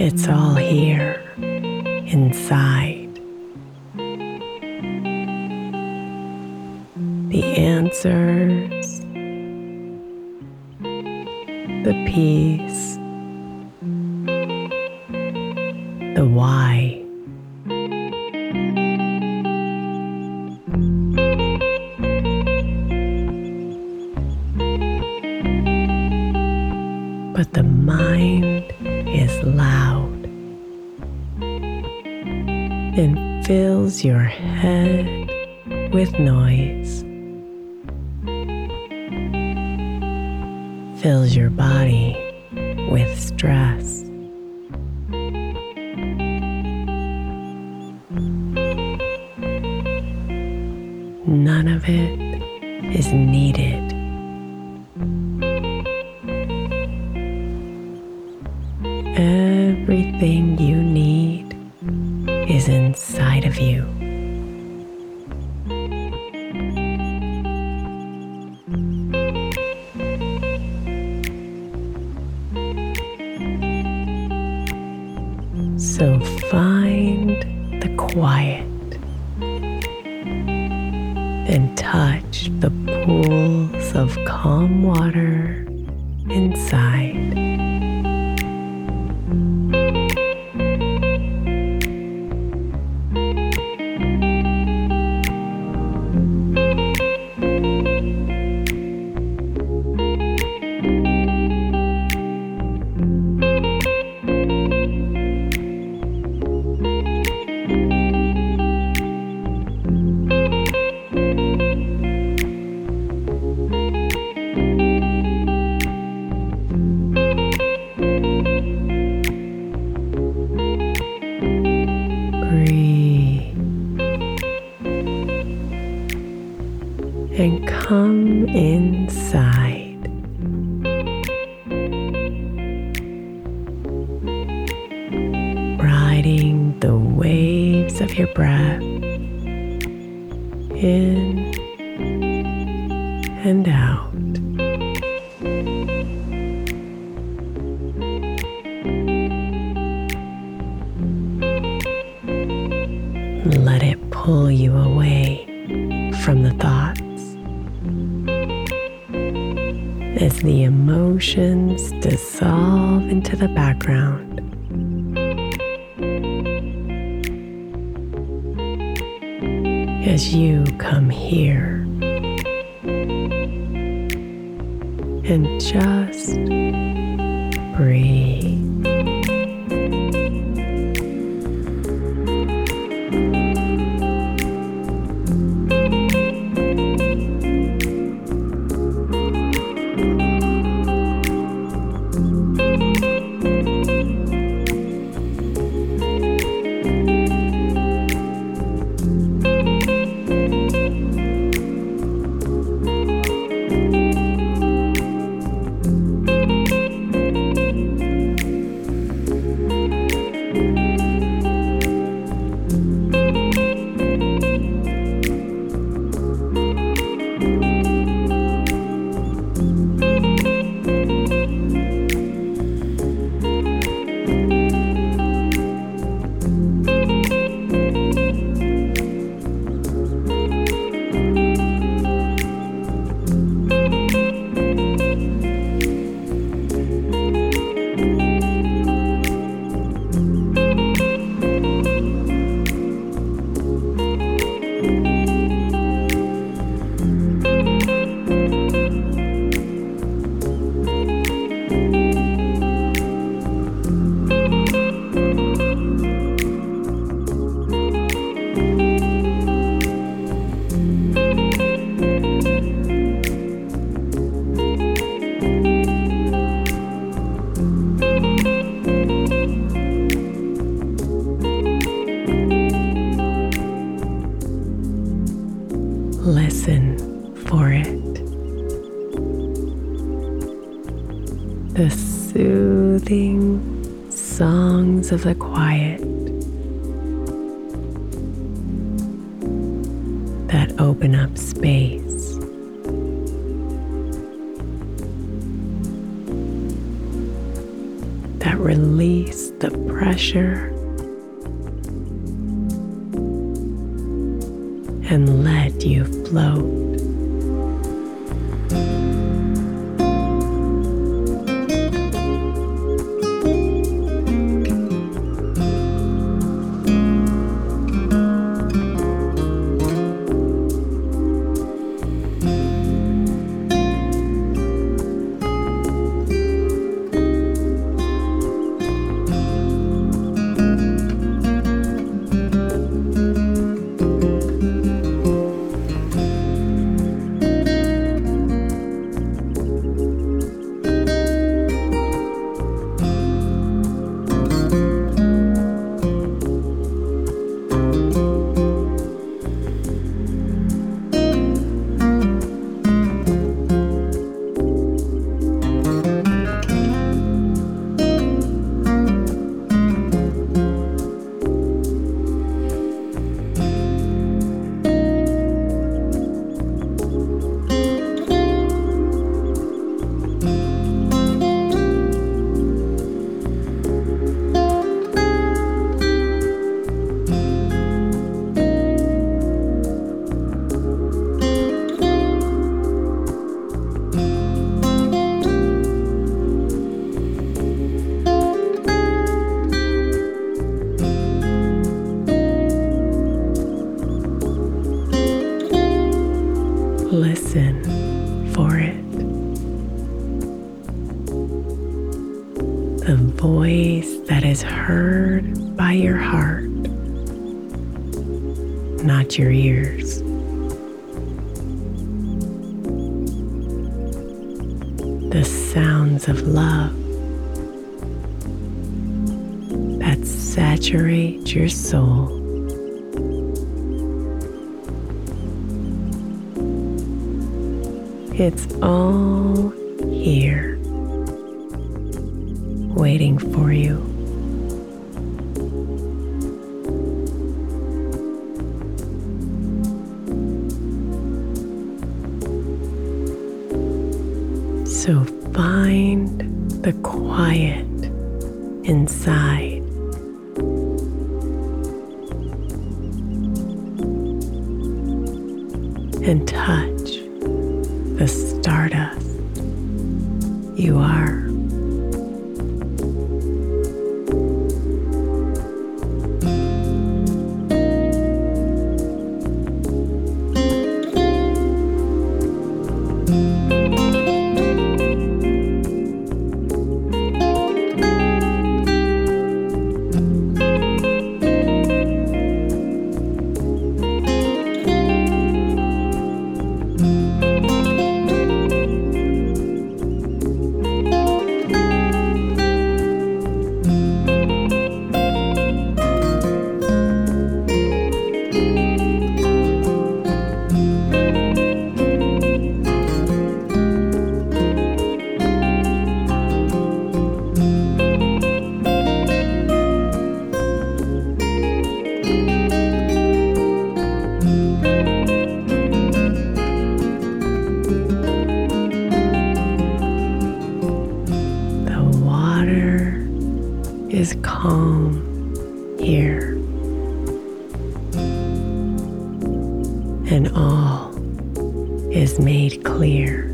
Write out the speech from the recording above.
It's all here, inside. The answers, the peace, the why. But the mind loud and fills your head with noise, fills your body with stress. None of it is needed. Everything you need is inside of you. So find the quiet and touch the pools of calm water inside. The waves of your breath in and out. Let it pull you away from the thoughts as the emotions dissolve into the background. As you come here and just breathe. For it. The soothing songs of the quiet that open up space. That release the pressure and let you float. Listen for it. The voice that is heard by your heart, not your ears. The sounds of love that saturate your soul. It's all here, waiting for you. So find the quiet inside. and touch the stardust you are. Is made clear.